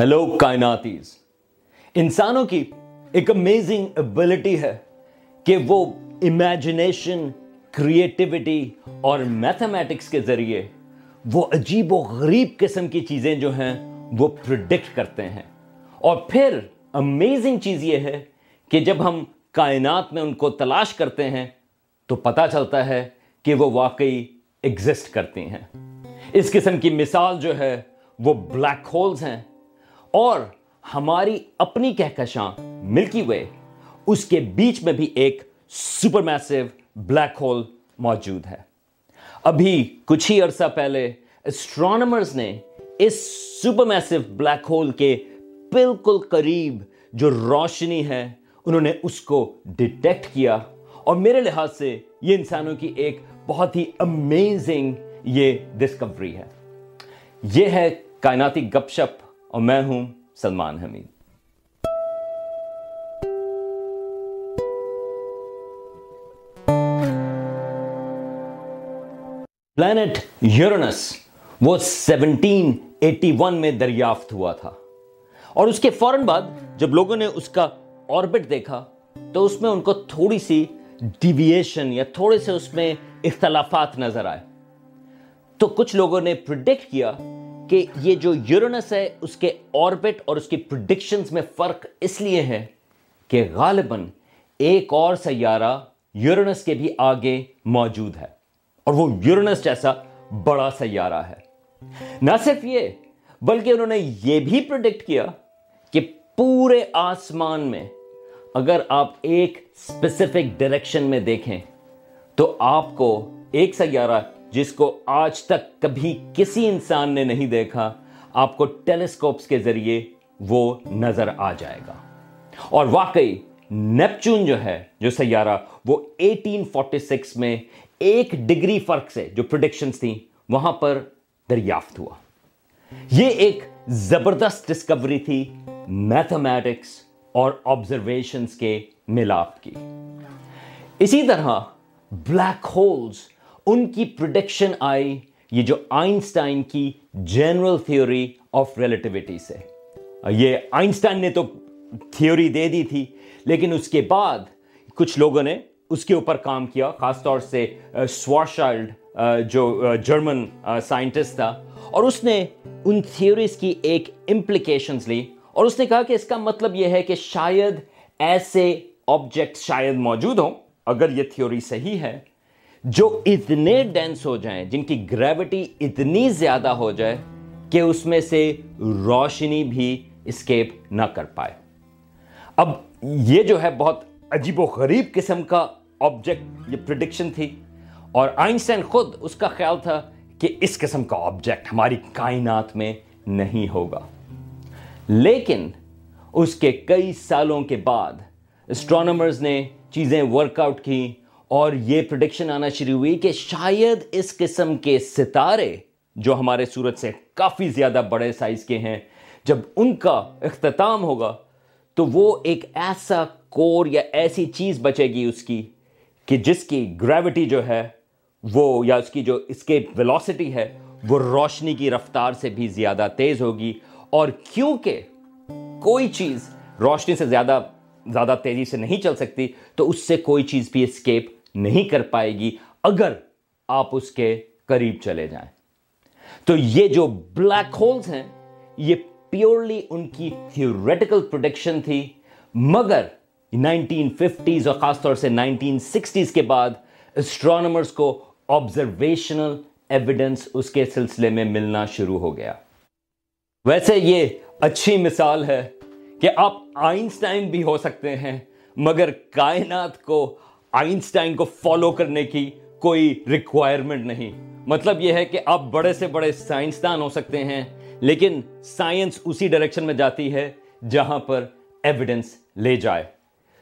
Hello کائناتیز انسانوں کی ایک امیزنگ ابلٹی ہے کہ وہ امیجنیشن کریٹیوٹی اور میتھمیٹکس کے ذریعے وہ عجیب و غریب قسم کی چیزیں جو ہیں وہ پرڈکٹ کرتے ہیں اور پھر امیزنگ چیز یہ ہے کہ جب ہم کائنات میں ان کو تلاش کرتے ہیں تو پتہ چلتا ہے کہ وہ واقعی ایگزسٹ کرتی ہیں اس قسم کی مثال جو ہے وہ بلیک ہولز ہیں اور ہماری اپنی کہکشاں ملکی وے اس کے بیچ میں بھی ایک سپر میسو بلیک ہول موجود ہے۔ ابھی کچھ ہی عرصہ پہلے اسٹرانمرز نے اس سپر میسو بلیک ہول کے بالکل قریب جو روشنی ہے، انہوں نے اس کو ڈیٹیکٹ کیا۔ اور میرے لحاظ سے یہ انسانوں کی ایک بہت ہی امیزنگ یہ ڈسکوری ہے۔ یہ ہے کائناتی گپ شپ۔ اور میں ہوں سلمان حمید۔ پلانٹ یورنس، وہ سیونٹین ایٹی ون میں دریافت ہوا تھا۔ اور اس کے فوراً بعد جب لوگوں نے اس کا آربٹ دیکھا، تو اس میں ان کو تھوڑی سی ڈیویشن یا تھوڑے سے اس میں اختلافات نظر آئے۔ تو کچھ لوگوں نے پرڈکٹ کیا کہ یہ جو یورنس ہے، اس کے آربٹ اور اس کی پرڈکشنز میں فرق اس لیے ہے کہ غالباً ایک اور سیارہ یورنس کے بھی آگے موجود ہے۔ اور وہ یورنس جیسا بڑا سیارہ ہے۔ نہ صرف یہ، بلکہ انہوں نے یہ بھی پرڈکٹ کیا کہ پورے آسمان میں اگر آپ ایک اسپیسیفک ڈائریکشن میں دیکھیں، تو آپ کو ایک سیارہ جس کو آج تک کبھی کسی انسان نے نہیں دیکھا، آپ کو ٹیلیسکوپس کے ذریعے وہ نظر آ جائے گا۔ اور واقعی، نیپچون جو ہے، جو سیارہ، وہ ایٹین فورٹی سکس میں ایک ڈگری فرق سے جو پروڈکشنز تھیں، وہاں پر دریافت ہوا۔ یہ ایک زبردست ڈسکوری تھی میتھمیٹکس اور آبزرویشنز کے ملاپ کی۔ اسی طرح بلیک ہولز ان کی پروڈکشن آئی، یہ جو آئنسٹائن کی جنرل تھیوری آف ریلیٹیوٹی سے یہ آئنسٹائن نے تو تھیوری دے دی تھی، لیکن اس کے بعد کچھ لوگوں نے اس کے اوپر کام کیا، خاص طور سے سوارشائلڈ جو جرمن سائنٹسٹ تھا۔ اور اس نے ان تھیوریز کی ایک امپلیکیشنز لی۔ اور اس نے کہا کہ اس کا مطلب یہ ہے کہ شاید ایسے آبجیکٹ شاید موجود ہوں، اگر یہ تھیوری صحیح ہے۔ جو اتنے ڈینس ہو جائیں، جن کی گریوٹی اتنی زیادہ ہو جائے کہ اس میں سے روشنی بھی اسکیپ نہ کر پائے۔ اب یہ جو ہے بہت عجیب و غریب قسم کا آبجیکٹ یہ پرڈکشن تھی اور آئنسٹائن خود اس کا خیال تھا کہ اس قسم کا آبجیکٹ ہماری کائنات میں نہیں ہوگا۔ لیکن اس کے کئی سالوں کے بعد اسٹرانومرز نے چیزیں ورک آؤٹ کی اور یہ پروڈکشن آنا شروع ہوئی کہ شاید اس قسم کے ستارے جو ہمارے سورج سے کافی زیادہ بڑے سائز کے ہیں، جب ان کا اختتام ہوگا تو وہ ایک ایسا کور یا ایسی چیز بچے گی اس کی کہ جس کی گریوٹی جو ہے، وہ یا اس کی جو اسکیپ ویلوسٹی ہے، وہ روشنی کی رفتار سے بھی زیادہ تیز ہوگی۔ اور کیونکہ کوئی چیز روشنی سے زیادہ زیادہ تیزی سے نہیں چل سکتی، تو اس سے کوئی چیز بھی اسکیپ نہیں کر پائے گی اگر آپ اس کے قریب چلے جائیں۔ تو یہ جو بلیک ہولز ہیں، یہ پیورلی ان کی تھیوریٹیکل پروڈکشن تھی، مگر نائنٹین ففٹیز اور خاص طور سے نائنٹین سکسٹیز کے بعد اسٹرانومرز کو آبزرویشنل ایویڈنس اس کے سلسلے میں ملنا شروع ہو گیا۔ ویسے یہ اچھی مثال ہے کہ آپ آئنسٹائن بھی ہو سکتے ہیں، مگر کائنات کو آئنسٹائن کو فالو کرنے کی کوئی ریکوائرمنٹ نہیں۔ مطلب یہ ہے کہ آپ بڑے سے بڑے سائنسدان ہو سکتے ہیں، لیکن سائنس اسی ڈائریکشن میں جاتی ہے جہاں پر ایویڈنس لے جائے۔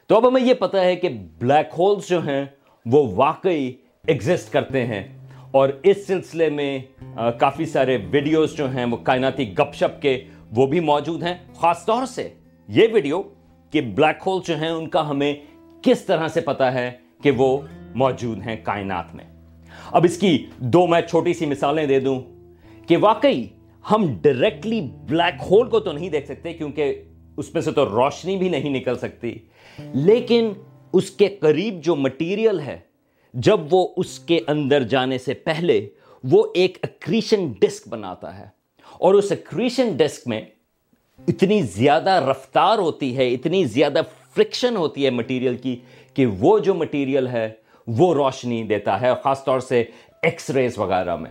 تو اب ہمیں یہ پتا ہے کہ بلیک ہولز جو ہیں، وہ واقعی ایگزسٹ کرتے ہیں۔ اور اس سلسلے میں کافی سارے ویڈیوز جو ہیں، وہ کائناتی گپ شپ کے وہ بھی موجود ہیں۔ خاص طور سے یہ ویڈیو کہ بلیک ہول جو ہیں، ان کا ہمیں کس طرح سے پتا ہے کہ وہ موجود ہیں کائنات میں؟ اب اس کی دو میں چھوٹی سی مثالیں دے دوں کہ واقعی ہم ڈائریکٹلی بلیک ہول کو تو نہیں دیکھ سکتے کیونکہ اس میں سے تو روشنی بھی نہیں نکل سکتی۔ لیکن اس کے قریب جو مٹیریل ہے، جب وہ اس کے اندر جانے سے پہلے وہ ایک اکریشن ڈسک بناتا ہے۔ اور اس اکریشن ڈسک میں اتنی زیادہ رفتار ہوتی ہے، اتنی زیادہ فرکشن ہوتی ہے مٹیریل کی کہ وہ جو مٹیریل ہے وہ روشنی دیتا ہے، خاص طور سے ایکس ریز وغیرہ میں۔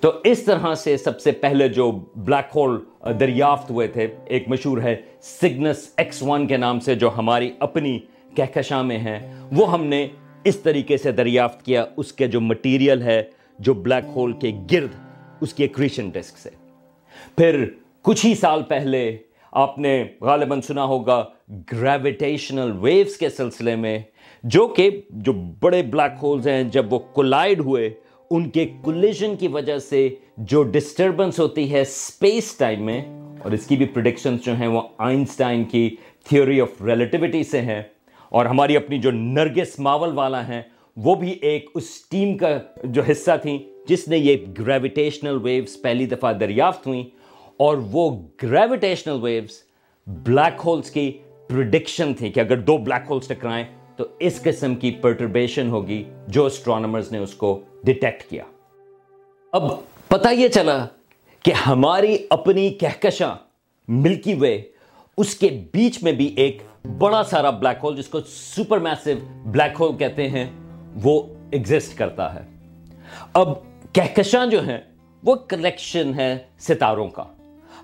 تو اس طرح سے سب سے پہلے جو بلیک ہول دریافت ہوئے تھے، ایک مشہور ہے سگنس ایکس ون کے نام سے، جو ہماری اپنی کہکشاں میں ہیں وہ ہم نے اس طریقے سے دریافت کیا اس کے جو مٹیریل ہے، جو بلیک ہول کے گرد، اس کی ایکریشن ڈسک سے۔ پھر کچھ ہی سال پہلے آپ نے غالباً سنا ہوگا گریویٹیشنل ویوز کے سلسلے میں، جو کہ جو بڑے بلیک ہولز ہیں، جب وہ کولائڈ ہوئے، ان کے کولیجن کی وجہ سے جو ڈسٹربنس ہوتی ہے سپیس ٹائم میں، اور اس کی بھی پریڈکشنز جو ہیں وہ آئنسٹائن کی تھیوری آف ریلیٹیوٹی سے ہیں۔ اور ہماری اپنی جو نرگس ماول والا ہیں، وہ بھی ایک اس ٹیم کا جو حصہ تھیں، جس نے یہ گریویٹیشنل ویوز پہلی دفعہ دریافت ہوئیں۔ اور وہ گریویٹیشنل ویوز بلیک ہولز کی پریڈکشن تھی کہ اگر دو بلیک ہولز ٹکرائیں تو اس قسم کی پرٹربیشن ہوگی جو اسٹرانومرز نے اس کو ڈیٹیکٹ کیا۔ اب پتہ یہ چلا کہ ہماری اپنی کہکشاں ملکی وے اس کے بیچ میں بھی ایک بڑا سارا بلیک ہول جس کو سپر میسو بلیک ہول کہتے ہیں، وہ ایگزسٹ کرتا ہے۔ اب کہکشاں جو ہیں، وہ کلیکشن ہے ستاروں کا۔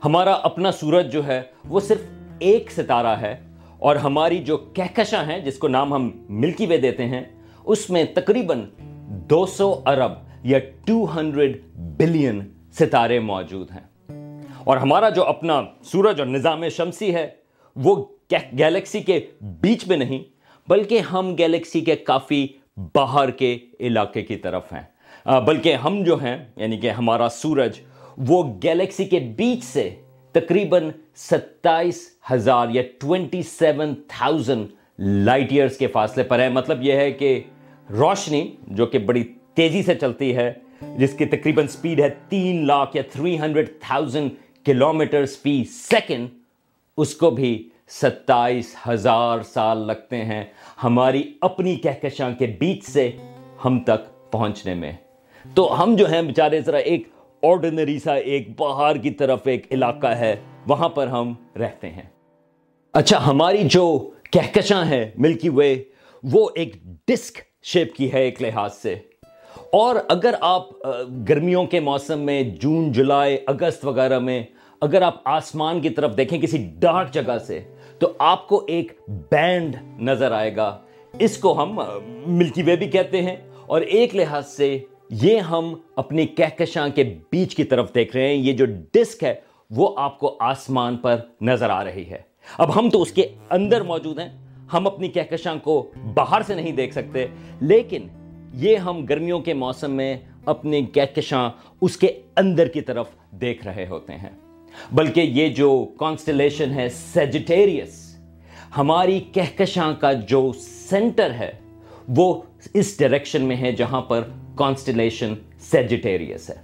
ہمارا اپنا سورج جو ہے وہ صرف ایک ستارہ ہے اور ہماری جو کہکشاں ہیں، جس کو نام ہم ملکی وے دیتے ہیں، اس میں تقریباً دو سو ارب یا ٹو ہنڈریڈ بلین ستارے موجود ہیں۔ اور ہمارا جو اپنا سورج اور نظام شمسی ہے، وہ گیلیکسی کے بیچ میں نہیں، بلکہ ہم گیلیکسی کے کافی باہر کے علاقے کی طرف ہیں۔ بلکہ ہم جو ہیں یعنی کہ ہمارا سورج وہ گیلیکسی کے بیچ سے تقریباً ستائیس ہزار یا twenty seven thousand light years کے فاصلے پر ہے مطلب یہ ہے کہ روشنی جو کہ بڑی تیزی سے چلتی ہے، جس کی تقریباً سپیڈ ہے تین لاکھ یا three hundred thousand kilometres فی سیکنڈ، اس کو بھی ستائیس ہزار سال لگتے ہیں۔ ہماری اپنی کہکشاں کے بیچ سے ہم تک پہنچنے میں۔ تو ہم جو ہیں بیچارے، ذرا ایک آرڈنری سا ایک باہر کی طرف ایک علاقہ ہے، وہاں پر ہم رہتے ہیں۔ اچھا ہماری جو کہکشاں ہے ملکی وے، وہ ایک ڈسک شیپ کی ہے ایک لحاظ سے۔ اور اگر آپ گرمیوں کے موسم میں، جون، جولائی، اگست وغیرہ میں، اگر آپ آسمان کی طرف دیکھیں کسی ڈارک جگہ سے، تو آپ کو ایک بینڈ نظر آئے گا۔ اس کو ہم ملکی وے بھی کہتے ہیں۔ اور ایک لحاظ سے یہ ہم اپنی کہکشاں کے بیچ کی طرف دیکھ رہے ہیں، یہ جو ڈسک ہے، وہ آپ کو آسمان پر نظر آ رہی ہے۔ اب ہم تو اس کے اندر موجود ہیں۔ ہم اپنی کہکشاں کو باہر سے نہیں دیکھ سکتے، لیکن یہ ہم گرمیوں کے موسم میں اپنی کہکشاں اس کے اندر کی طرف دیکھ رہے ہوتے ہیں۔ بلکہ یہ جو کانسٹلیشن ہے سیجیٹیریس ہماری کہکشاں کا جو سینٹر ہے، وہ اس ڈائریکشن میں ہے جہاں پر کانسٹلیشن سیجیٹیریس ہے۔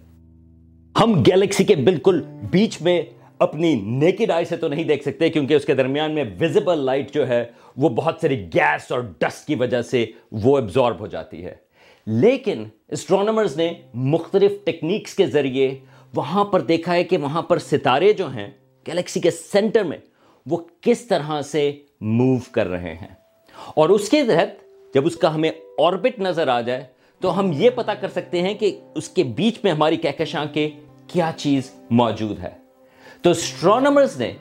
ہم گیلیکسی کے بالکل بیچ میں اپنی نیکڈ آئی سے تو نہیں دیکھ سکتے کیونکہ اس کے درمیان میں ویزیبل لائٹ جو ہے وہ بہت ساری گیس اور ڈسٹ کی وجہ سے وہ ایبزارب ہو جاتی ہے۔ لیکن اسٹرانومرز نے مختلف ٹیکنیکس کے ذریعے وہاں پر دیکھا ہے کہ وہاں پر ستارے جو ہیں گیلیکسی کے سینٹر میں وہ کس طرح سے موو کر رہے ہیں۔ اور اس کے تحت جب اس کا ہمیں آربٹ نظر آ جائے تو ہم یہ پتا کر سکتے ہیں کہ اس کے بیچ میں ہماری کہکشاں کے کیا چیز موجود ہے۔ تو اسٹرانومرز نے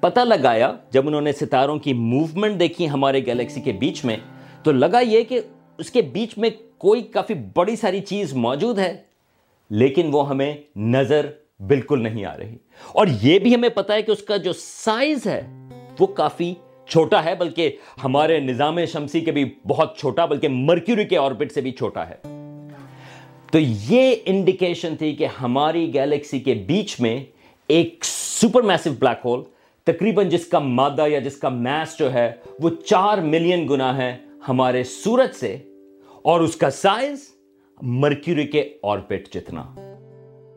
پتا لگایا، جب انہوں نے ستاروں کی موومنٹ دیکھی ہمارے گیلیکسی کے بیچ میں، تو لگا یہ کہ اس کے بیچ میں کوئی کافی بڑی ساری چیز موجود ہے، لیکن وہ ہمیں نظر بالکل نہیں آ رہی۔ اور یہ بھی ہمیں پتا ہے کہ اس کا جو سائز ہے، وہ کافی چھوٹا ہے، بلکہ ہمارے نظام شمسی کے بھی بہت چھوٹا، بلکہ مرکیوری کے آربٹ سے بھی چھوٹا ہے۔ تو یہ انڈیکیشن تھی کہ ہماری گیلیکسی کے بیچ میں ایک سپر میسو بلیک ہول تقریباً جس کا مادہ یا جس کا میس جو ہے، وہ چار ملین گنا ہے ہمارے سورج سے، اور اس کا سائز مرکیوری کے آربٹ جتنا۔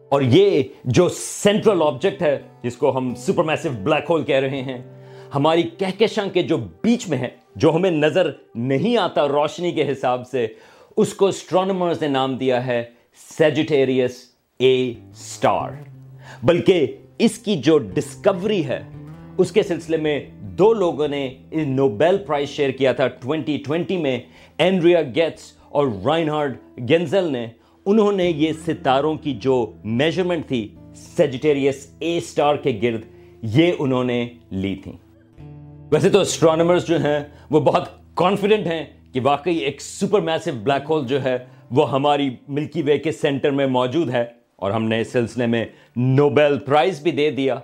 اور یہ جو سینٹرل آبجیکٹ ہے، جس کو ہم سپر میسو بلیک ہول کہہ رہے ہیں ہماری کہکشاں کے جو بیچ میں ہے جو ہمیں نظر نہیں آتا روشنی کے حساب سے، اس کو اسٹرانومرز نے نام دیا ہے سیجیٹیریس اے سٹار بلکہ اس کی جو ڈسکوری ہے، اس کے سلسلے میں دو لوگوں نے نوبیل پرائز شیئر کیا تھا ٹوینٹی ٹوینٹی میں اینڈریا گیٹس اور رائنہارڈ گینزل نے۔ انہوں نے یہ ستاروں کی جو میجرمنٹ تھی سیجیٹیریس اے سٹار کے گرد، یہ انہوں نے لی تھی ویسے تو اسٹرانومرز جو ہیں وہ بہت کانفیڈنٹ ہیں کہ واقعی ایک سپر میسو بلیک ہول جو ہے وہ ہماری ملکی وے کے سینٹر میں موجود ہے اور ہم نے اس سلسلے میں نوبیل پرائز بھی دے دیا۔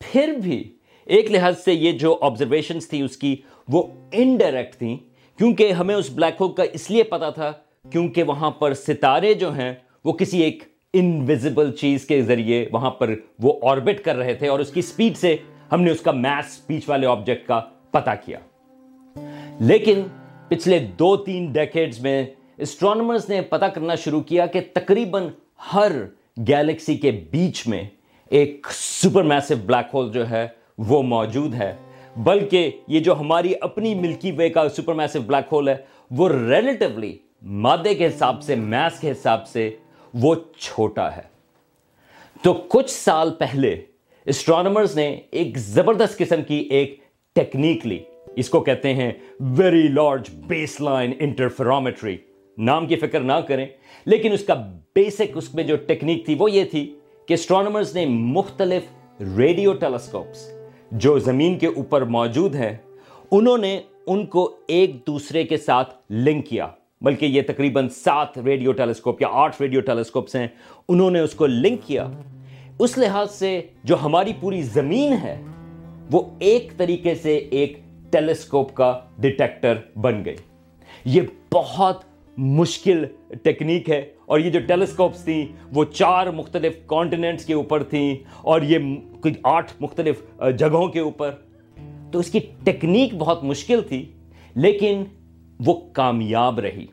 پھر بھی ایک لحاظ سے یہ جو آبزرویشنز تھی اس کی وہ انڈائریکٹ تھیں، کیونکہ ہمیں اس بلیک ہول کا اس لیے پتا تھا کیونکہ وہاں پر ستارے جو ہیں وہ کسی ایک انویزیبل چیز کے ذریعے وہاں پر وہ آربٹ کر رہے تھے اور اس کی سپیڈ سے ہم نے اس کا میس بیچ والے آبجیکٹ کا پتا کیا۔ لیکن پچھلے دو تین ڈیکیڈز میں اسٹرانومرز نے پتا کرنا شروع کیا کہ تقریباً ہر گیلیکسی کے بیچ میں ایک سپر میسو بلیک ہول جو ہے وہ موجود ہے۔ بلکہ یہ جو ہماری اپنی ملکی وے کا سپر میسو بلیک ہول ہے، وہ ریلیٹیولی مادے کے حساب سے میس کے حساب سے وہ چھوٹا ہے۔ تو کچھ سال پہلے اسٹرانومرز نے ایک زبردست قسم کی ایک ٹیکنیک لی۔ اس کو کہتے ہیں very large baseline interferometry نام کی فکر نہ کریں، لیکن اس کا بیسک اس میں جو ٹیکنیک تھی وہ یہ تھی کہ اسٹرانومرز نے مختلف ریڈیو ٹیلیسکوپس جو زمین کے اوپر موجود ہیں، انہوں نے ان کو ایک دوسرے کے ساتھ لنک کیا۔ بلکہ یہ تقریباً سات ریڈیو ٹیلیسکوپ یا آٹھ ریڈیو ٹیلیسکوپس ہیں، انہوں نے اس کو لنک کیا۔ اس لحاظ سے جو ہماری پوری زمین ہے، وہ ایک طریقے سے ایک ٹیلیسکوپ کا ڈیٹیکٹر بن گئی۔ یہ بہت مشکل ٹیکنیک ہے اور یہ جو ٹیلیسکوپس تھیں، وہ چار مختلف کانٹیننٹس کے اوپر تھیں اور یہ کچھ آٹھ مختلف جگہوں کے اوپر۔ تو اس کی ٹیکنیک بہت مشکل تھی، لیکن وہ کامیاب رہی۔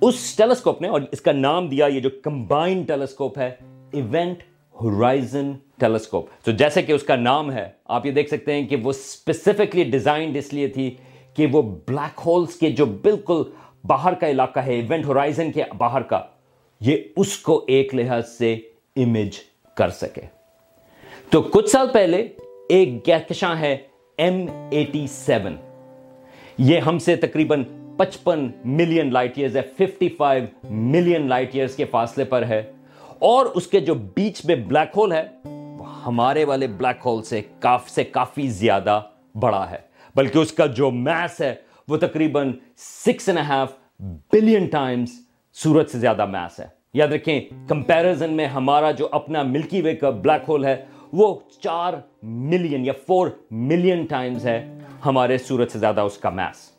اس ٹیلیسکوپ نے، اور اس کا نام دیا یہ جو کمبائن ٹیلیسکوپ ہے، ایونٹ ہورائزن ٹیلیسکوپ تو جیسے کہ اس کا نام ہے، آپ یہ دیکھ سکتے ہیں کہ وہ اسپیسیفکلی ڈیزائنڈ اس لیے تھی کہ وہ بلیک ہولز کے جو بالکل باہر کا علاقہ ہے ایونٹ ہورائزن کے باہر کا، یہ اس کو ایک لحاظ سے امیج کر سکے۔ تو کچھ سال پہلے ایک گہکشاں ہے ایم ایٹی سیون یہ ہم سے تقریباً پچپن ملین لائٹ ایئرز ہے fifty five million light years کے فاصلے پر ہے۔ اور اس کے جو بیچ میں بلیک ہول ہے ہمارے والے بلیک ہول سے کاف، سے کافی زیادہ بڑا ہے۔ بلکہ اس کا جو میس ہے، وہ تقریباً six and half billion times سورج سے زیادہ میس ہے۔ یاد رکھیں کمپیرزن میں ہمارا جو اپنا ملکی وے کا بلیک ہول ہے، وہ چار ملین یا فور ملین ٹائمز ہے ہمارے سورج سے زیادہ اس کا میس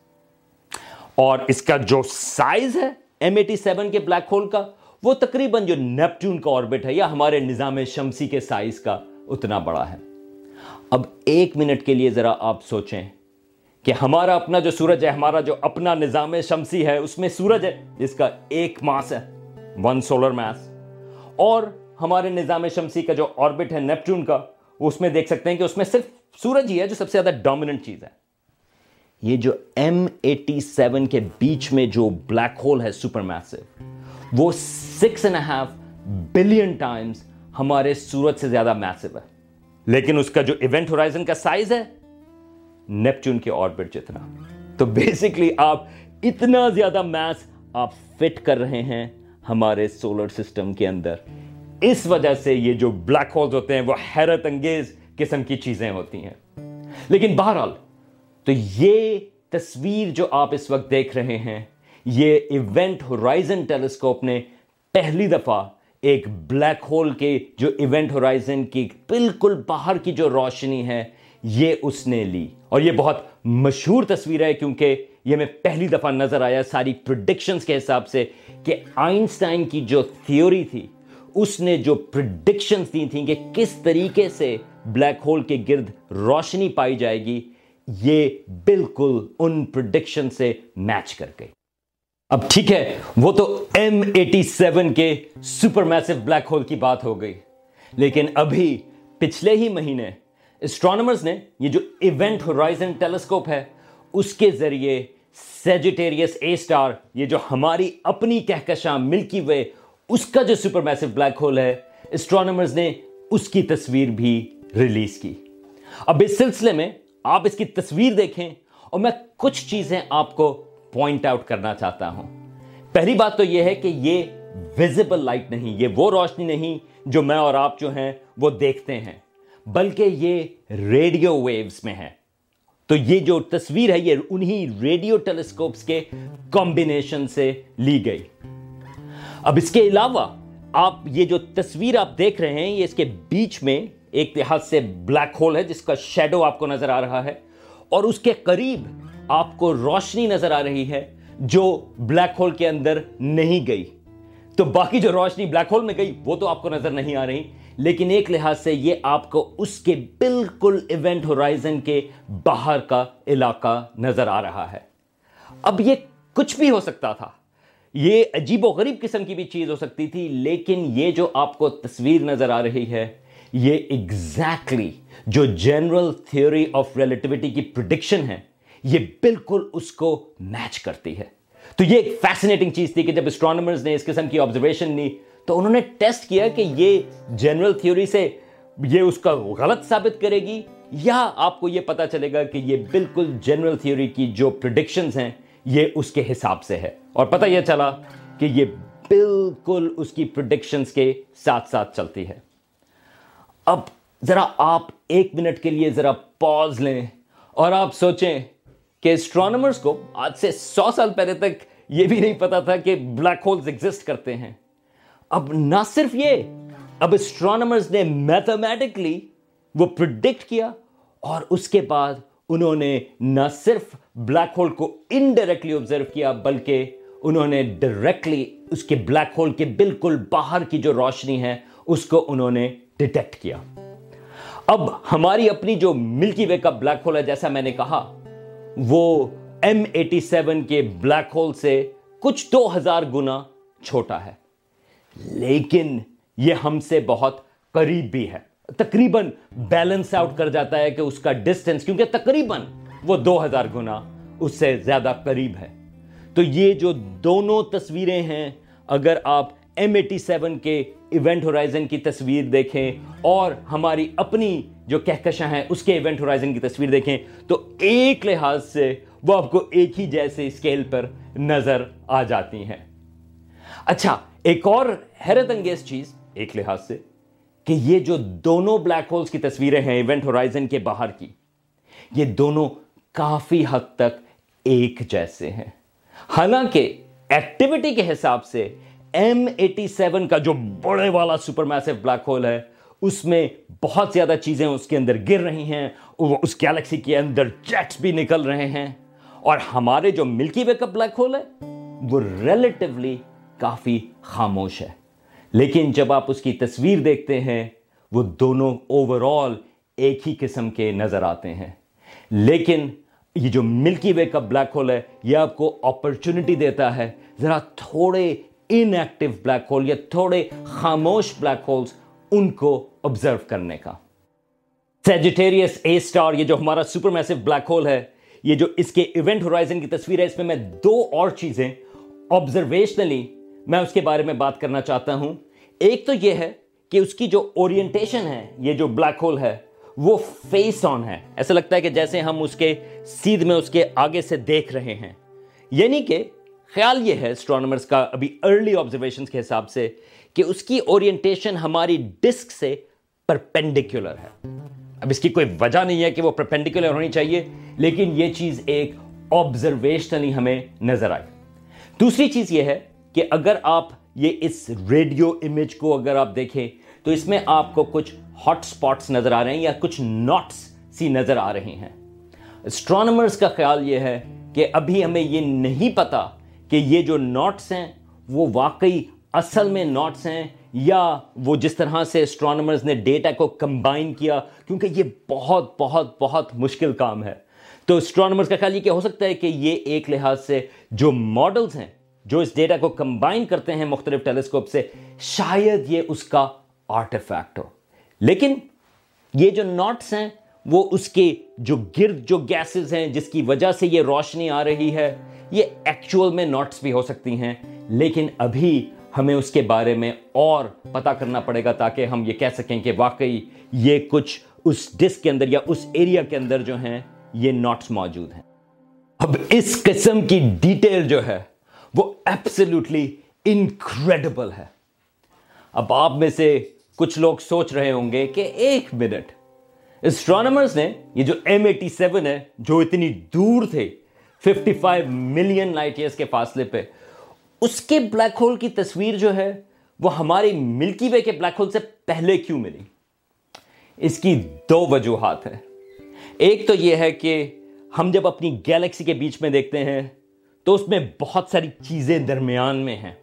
اور اس کا جو سائز ہے ایم ایٹی سیون کے بلیک ہول کا وہ تقریباً جو نیپٹون کا آربٹ ہے یا ہمارے نظام شمسی کے سائز کا اتنا بڑا ہے۔ اب ایک منٹ کے لیے ذرا آپ سوچیں کہ ہمارا اپنا جو سورج ہے، ہمارا جو اپنا نظام شمسی ہے، اس میں سورج ہے، جس کا ایک ماس ہے ون سولر میس اور ہمارے نظام شمسی کا جو آربٹ ہے نیپٹون کا اس میں دیکھ سکتے ہیں کہ اس میں صرف سورج ہی ہے، جو سب سے زیادہ ڈومیننٹ چیز ہے۔ یہ جو ایم ایٹی سیون کے بیچ میں جو بلیک ہول ہے سپر میسو وہ six and half billion times ہمارے سورج سے زیادہ میسو ہے۔ لیکن اس کا جو ایونٹ ہورائزن کا سائز ہے نیپچون کے آربٹ جتنا۔ تو بیسکلی آپ اتنا زیادہ میس آپ فٹ کر رہے ہیں ہمارے سولر سسٹم کے اندر۔ اس وجہ سے یہ جو بلیک ہولز ہوتے ہیں، وہ حیرت انگیز قسم کی چیزیں ہوتی ہیں۔ لیکن بہرحال، تو یہ تصویر جو آپ اس وقت دیکھ رہے ہیں یہ ایونٹ ہورائزن ٹیلیسکوپ نے پہلی دفعہ ایک بلیک ہول کے جو ایونٹ ہورائزن کی بالکل باہر کی جو روشنی ہے، یہ اس نے لی۔ اور یہ بہت مشہور تصویر ہے کیونکہ یہ میں پہلی دفعہ نظر آیا ساری پرڈکشنز کے حساب سے کہ آئنسٹائن کی جو تھیوری تھی، اس نے جو پرڈکشنز دی تھیں کہ کس طریقے سے بلیک ہول کے گرد روشنی پائی جائے گی، یہ بالکل ان پرڈکشن سے میچ کر گئی۔ اب ٹھیک ہے، وہ تو ایم ایٹی سیون کے سپر میسو بلیک ہول کی بات ہو گئی۔ لیکن ابھی پچھلے ہی مہینے اسٹرانومرز نے یہ جو ایونٹ ہورائزن ٹیلیسکوپ ہے، اس کے ذریعے سیجیٹیریس اے سٹار یہ جو ہماری اپنی کہکشاں ملکی وے اس کا جو سپر میسو بلیک ہول ہے اسٹرانومرز نے اس کی تصویر بھی ریلیز کی۔ اب اس سلسلے میں آپ اس کی تصویر دیکھیں اور میں کچھ چیزیں آپ کو پوائنٹ آؤٹ کرنا چاہتا ہوں۔ پہلی بات تو یہ ہے کہ یہ ویزیبل لائٹ نہیں، یہ وہ روشنی نہیں جو میں اور آپ جو ہیں وہ دیکھتے ہیں، بلکہ یہ ریڈیو ویوز میں ہے تو یہ جو تصویر ہے، یہ انہی ریڈیو ٹیلیسکوپس کے کمبینیشن سے لی گئی۔ اب اس کے علاوہ آپ یہ جو تصویر آپ دیکھ رہے ہیں، یہ اس کے بیچ میں ایک لحاظ سے بلیک ہول ہے، جس کا شیڈو آپ کو نظر آ رہا ہے، اور اس کے قریب آپ کو روشنی نظر آ رہی ہے جو بلیک ہول کے اندر نہیں گئی۔ تو باقی جو روشنی بلیک ہول میں گئی، وہ تو آپ کو نظر نہیں آ رہی۔ لیکن ایک لحاظ سے یہ آپ کو اس کے بالکل ایونٹ ہورائزن کے باہر کا علاقہ نظر آ رہا ہے۔ اب یہ کچھ بھی ہو سکتا تھا۔ یہ عجیب و غریب قسم کی بھی چیز ہو سکتی تھی، لیکن یہ جو آپ کو تصویر نظر آ رہی ہے، یہ ایگزیکٹلی جو جنرل تھیوری آف ریلیٹیوٹی کی پرڈکشن ہے یہ بالکل اس کو میچ کرتی ہے۔ تو یہ ایک فیسنیٹنگ چیز تھی کہ جب اسٹرانومرز نے اس قسم کی آبزرویشن لی تو انہوں نے ٹیسٹ کیا کہ یہ جنرل تھیوری سے یہ اس کا غلط ثابت کرے گی یا آپ کو یہ پتا چلے گا کہ یہ بالکل جنرل تھیوری کی جو پرڈکشنز ہیں، یہ اس کے حساب سے ہے۔ اور پتہ یہ چلا کہ یہ بالکل اس کی پرڈکشنز کے ساتھ ساتھ چلتی ہے۔ اب ذرا آپ ایک منٹ کے لیے ذرا پاز لیں اور آپ سوچیں کہ اسٹرانومرز کو آج سے سو سال پہلے تک یہ بھی نہیں پتا تھا کہ بلیک ہولز ایگزسٹ کرتے ہیں۔ اب نہ صرف یہ، اب اسٹرانومرز نے میتھمیٹکلی وہ پرڈکٹ کیا اور اس کے بعد انہوں نے نہ صرف بلیک ہول کو انڈائریکٹلی آبزرو کیا، بلکہ انہوں نے ڈائریکٹلی اس کے بلیک ہول کے بالکل باہر کی جو روشنی ہے، اس کو انہوں نے ڈیٹیکٹ کیا۔ اب ہماری اپنی جو ملکی وے کا بلیک ہول ہے، جیسا میں نے کہا وہ ایم ایٹی سیون کے بلیک ہول سے کچھ دو ہزار گنا چھوٹا ہے۔ لیکن یہ ہم سے بہت قریب بھی ہے۔ تقریباً بیلنس آؤٹ کر جاتا ہے کہ اس کا ڈسٹینس کیونکہ تقریباً وہ دو ہزار گنا اس سے زیادہ قریب ہے۔ تو یہ جو دونوں تصویریں ہیں، اگر آپ ایم ایٹی سیون کے ایونٹ ہورائزن کی تصویر دیکھیں اور ہماری اپنی جو کہکشاں ہیں، اس کے ایونٹ ہورائزن کی تصویر دیکھیں تو ایک لحاظ سے وہ آپ کو ایک ہی جیسے اسکیل پر نظر آ جاتی ہیں۔ اچھا ایک اور حیرت انگیز چیز ایک لحاظ سے کہ یہ جو دونوں بلیک ہولز کی تصویریں ہیں ایونٹ ہورائزن کے باہر کی، یہ دونوں کافی حد تک ایک جیسے ہیں۔ حالانکہ ایکٹیویٹی کے حساب سے ایم ایٹی سیون کا جو بڑے والا سپر میسو بلیک ہول ہے اس میں بہت زیادہ چیزیں اس کے اندر گر رہی ہیں اس گیلیکسی کے اندر جیٹس بھی نکل رہے ہیں۔ اور ہمارے جو ملکی وے کا بلیک ہول ہے، وہ ریلیٹیولی کافی خاموش ہے۔ لیکن جب آپ اس کی تصویر دیکھتے ہیں، وہ دونوں اوور آل ایک ہی قسم کے نظر آتے ہیں۔ لیکن یہ جو ملکی وے کا بلیک ہول ہے، یہ آپ کو اپرچونٹی دیتا ہے۔ ذرا تھوڑے ان ایکٹیو بلیک ہول یا تھوڑے خاموش بلیک ہولز ان کو آبزرو کرنے کا۔ سیجیٹیریس اے سٹار یہ جو ہمارا سپر میسو بلیک ہول ہے، یہ جو اس کے ایونٹ ہورائزن کی تصویر ہے، اس میں میں دو اور چیزیں آبزرویشنلی میں اس کے بارے میں بات کرنا چاہتا ہوں۔ ایک تو یہ ہے کہ اس کی جو اورینٹیشن ہے، یہ جو بلیک ہول ہے، وہ فیس آن ہے۔ ایسا لگتا ہے کہ جیسے ہم اس کے سیدھ میں اس کے آگے سے دیکھ رہے ہیں۔ یعنی کہ خیال یہ ہے اسٹرانومرز کا ابھی ارلی آبزرویشن کے حساب سے کہ اس کی اورینٹیشن ہماری ڈسک سے پرپینڈیکولر ہے۔ اب اس کی کوئی وجہ نہیں ہے کہ وہ پرپینڈیکولر ہونی چاہیے، لیکن یہ چیز ایک آبزرویشنلی ہمیں نظر آئی۔ دوسری چیز یہ ہے کہ اگر آپ یہ اس ریڈیو امیج کو اگر آپ دیکھیں، تو اس میں آپ کو کچھ ہاٹ سپاٹس نظر آ رہے ہیں یا کچھ ناٹس سی نظر آ رہی ہیں۔ اسٹرانومرز کا خیال یہ ہے کہ ابھی ہمیں یہ نہیں پتا کہ یہ جو نوٹس ہیں، وہ واقعی اصل میں نوٹس ہیں، یا وہ جس طرح سے اسٹرانومرز نے ڈیٹا کو کمبائن کیا، کیونکہ یہ بہت بہت بہت مشکل کام ہے۔ تو اسٹرانومرز کا خیال یہ کہ ہو سکتا ہے کہ یہ ایک لحاظ سے جو ماڈلز ہیں، جو اس ڈیٹا کو کمبائن کرتے ہیں مختلف ٹیلیسکوپ سے، شاید یہ اس کا آرٹیفیکٹ ہو۔ لیکن یہ جو ناٹس ہیں، وہ اس کے جو گرد، جو گیسز ہیں، جس کی وجہ سے یہ روشنی آ رہی ہے یہ ایکچول میں ناٹس بھی ہو سکتی ہیں، لیکن ابھی ہمیں اس کے بارے میں اور پتا کرنا پڑے گا تاکہ ہم یہ کہہ سکیں کہ واقعی یہ کچھ اس ڈسک کے اندر یا اس ایریا کے اندر جو ہیں، یہ ناٹس موجود ہیں۔ اب اس قسم کی ڈیٹیل جو ہے، وہ ایپسلوٹلی انکریڈبل ہے۔ اب آپ میں سے کچھ لوگ سوچ رہے ہوں گے کہ ایک منٹ اسٹرانمرز نے، یہ جو ایم ایٹی سیون ہے، جو اتنی دور تھے fifty five million light years کے فاصلے پہ۔ اس کے بلیک ہول کی تصویر جو ہے، وہ ہماری ملکی وے کے بلیک ہول سے پہلے کیوں ملی؟ اس کی دو وجوہات ہیں۔ ایک تو یہ ہے کہ ہم جب اپنی گیلیکسی کے بیچ میں دیکھتے ہیں، تو اس میں بہت ساری چیزیں درمیان میں ہیں۔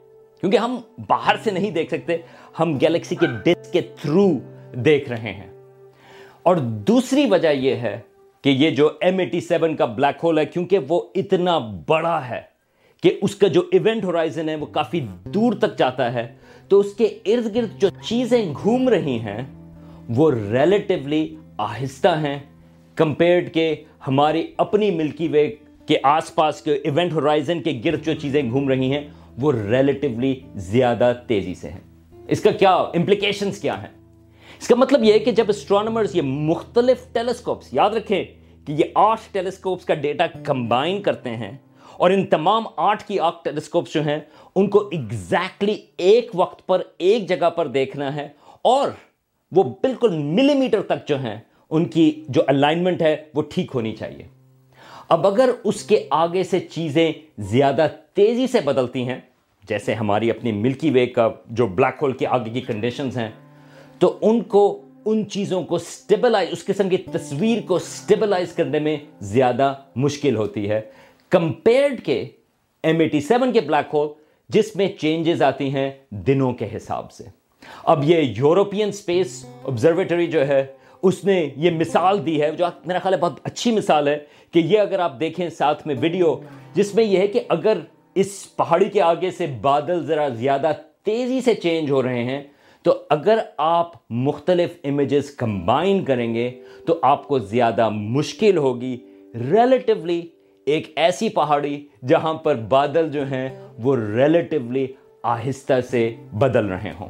کیونکہ ہم باہر سے نہیں دیکھ سکتے، ہم گیلیکسی کے ڈسک کے تھرو دیکھ رہے ہیں۔ اور دوسری وجہ یہ ہے کہ یہ جو ایم ایٹی سیون کا بلیک ہول ہے، کیونکہ وہ اتنا بڑا ہے کہ اس کا جو ایونٹ ہورائزن ہے وہ کافی دور تک جاتا ہے، تو اس کے ارد گرد جو چیزیں گھوم رہی ہیں، وہ ریلیٹیولی آہستہ ہیں کمپیئرڈ کے ہماری اپنی ملکی وے کے آس پاس کے ایونٹ ہورائزن کے گرد جو چیزیں گھوم رہی ہیں، وہ ریلیٹیولی زیادہ تیزی سے ہیں۔ اس کا کیا امپلیکیشنز کیا ہیں؟ اس کا مطلب یہ ہے کہ جب اسٹرانومرز یہ مختلف ٹیلیسکوپس یاد رکھیں کہ یہ آٹھ ٹیلیسکوپس کا ڈیٹا کمبائن کرتے ہیں اور ان تمام آٹھ کی آٹھ ٹیلیسکوپس جو ہیں، ان کو ایگزیکٹلی ایک وقت پر ایک جگہ پر دیکھنا ہے اور وہ بالکل ملی میٹر تک جو ہیں، ان کی جو الائنمنٹ ہے، وہ ٹھیک ہونی چاہیے۔ اب اگر اس کے آگے سے چیزیں زیادہ تیزی سے بدلتی ہیں، جیسے ہماری اپنی ملکی وے کا جو بلیک ہول کے آگے کی کنڈیشنز ہیں تو ان کو، ان چیزوں کو سٹیبلائز اس قسم کی تصویر کو سٹیبلائز کرنے میں زیادہ مشکل ہوتی ہے۔ کمپیئرڈ کے ایم ایٹی سیون کے بلیک ہول جس میں چینجز آتی ہیں دنوں کے حساب سے۔ اب یہ یورپین سپیس آبزرویٹری جو ہے، اس نے یہ مثال دی ہے، جو میرا خیال ہے بہت اچھی مثال ہے کہ یہ اگر آپ دیکھیں ساتھ میں ویڈیو، جس میں یہ ہے کہ اگر اس پہاڑی کے آگے سے بادل ذرا زیادہ تیزی سے چینج ہو رہے ہیں تو اگر آپ مختلف امیجز کمبائن کریں گے تو آپ کو زیادہ مشکل ہوگی۔ ریلیٹیولی ایک ایسی پہاڑی جہاں پر بادل جو ہیں وہ ریلیٹیولی آہستہ سے بدل رہے ہوں۔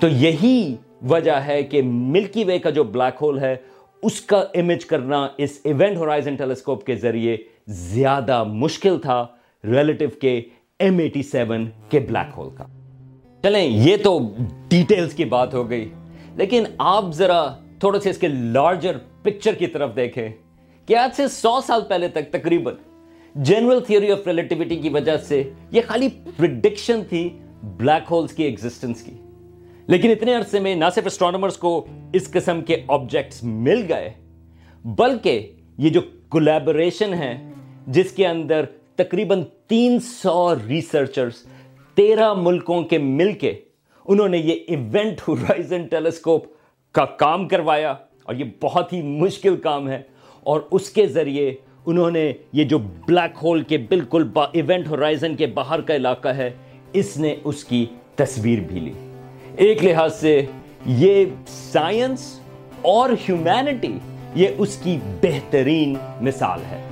تو یہی وجہ ہے کہ ملکی وے کا جو بلیک ہول ہے، اس کا امیج کرنا اس ایونٹ ہورائزن ٹیلیسکوپ کے ذریعے زیادہ مشکل تھا ریلیٹیو کے ایم ایٹی سیون کے بلیک ہول کا۔ چلیں، یہ تو ڈیٹیلز کی بات ہو گئی۔ لیکن آپ ذرا تھوڑے سے اس کے لارجر پکچر کی طرف دیکھیں۔ کہ آج سے سو سال پہلے تک تقریباً جنرل تھیوری آف ریلیٹیوٹی کی وجہ سے یہ خالی پریڈکشن تھی بلیک ہولز کی ایگزسٹنس کی۔ لیکن اتنے عرصے میں نہ صرف اسٹرانومرز کو اس قسم کے آبجیکٹس مل گئے، بلکہ یہ جو کولیبریشن ہے جس کے اندر تقریباً تین سو ریسرچرز تیرہ ملکوں کے مل کے انہوں نے یہ ایونٹ ہورائزن ٹیلیسکوپ کا کام کروایا اور یہ بہت ہی مشکل کام ہے اور اس کے ذریعے انہوں نے یہ جو بلیک ہول کے بالکل ایونٹ ہورائزن کے باہر کا علاقہ ہے، اس نے اس کی تصویر بھی لی۔ ایک لحاظ سے یہ سائنس اور ہیومینٹی یہ اس کی بہترین مثال ہے۔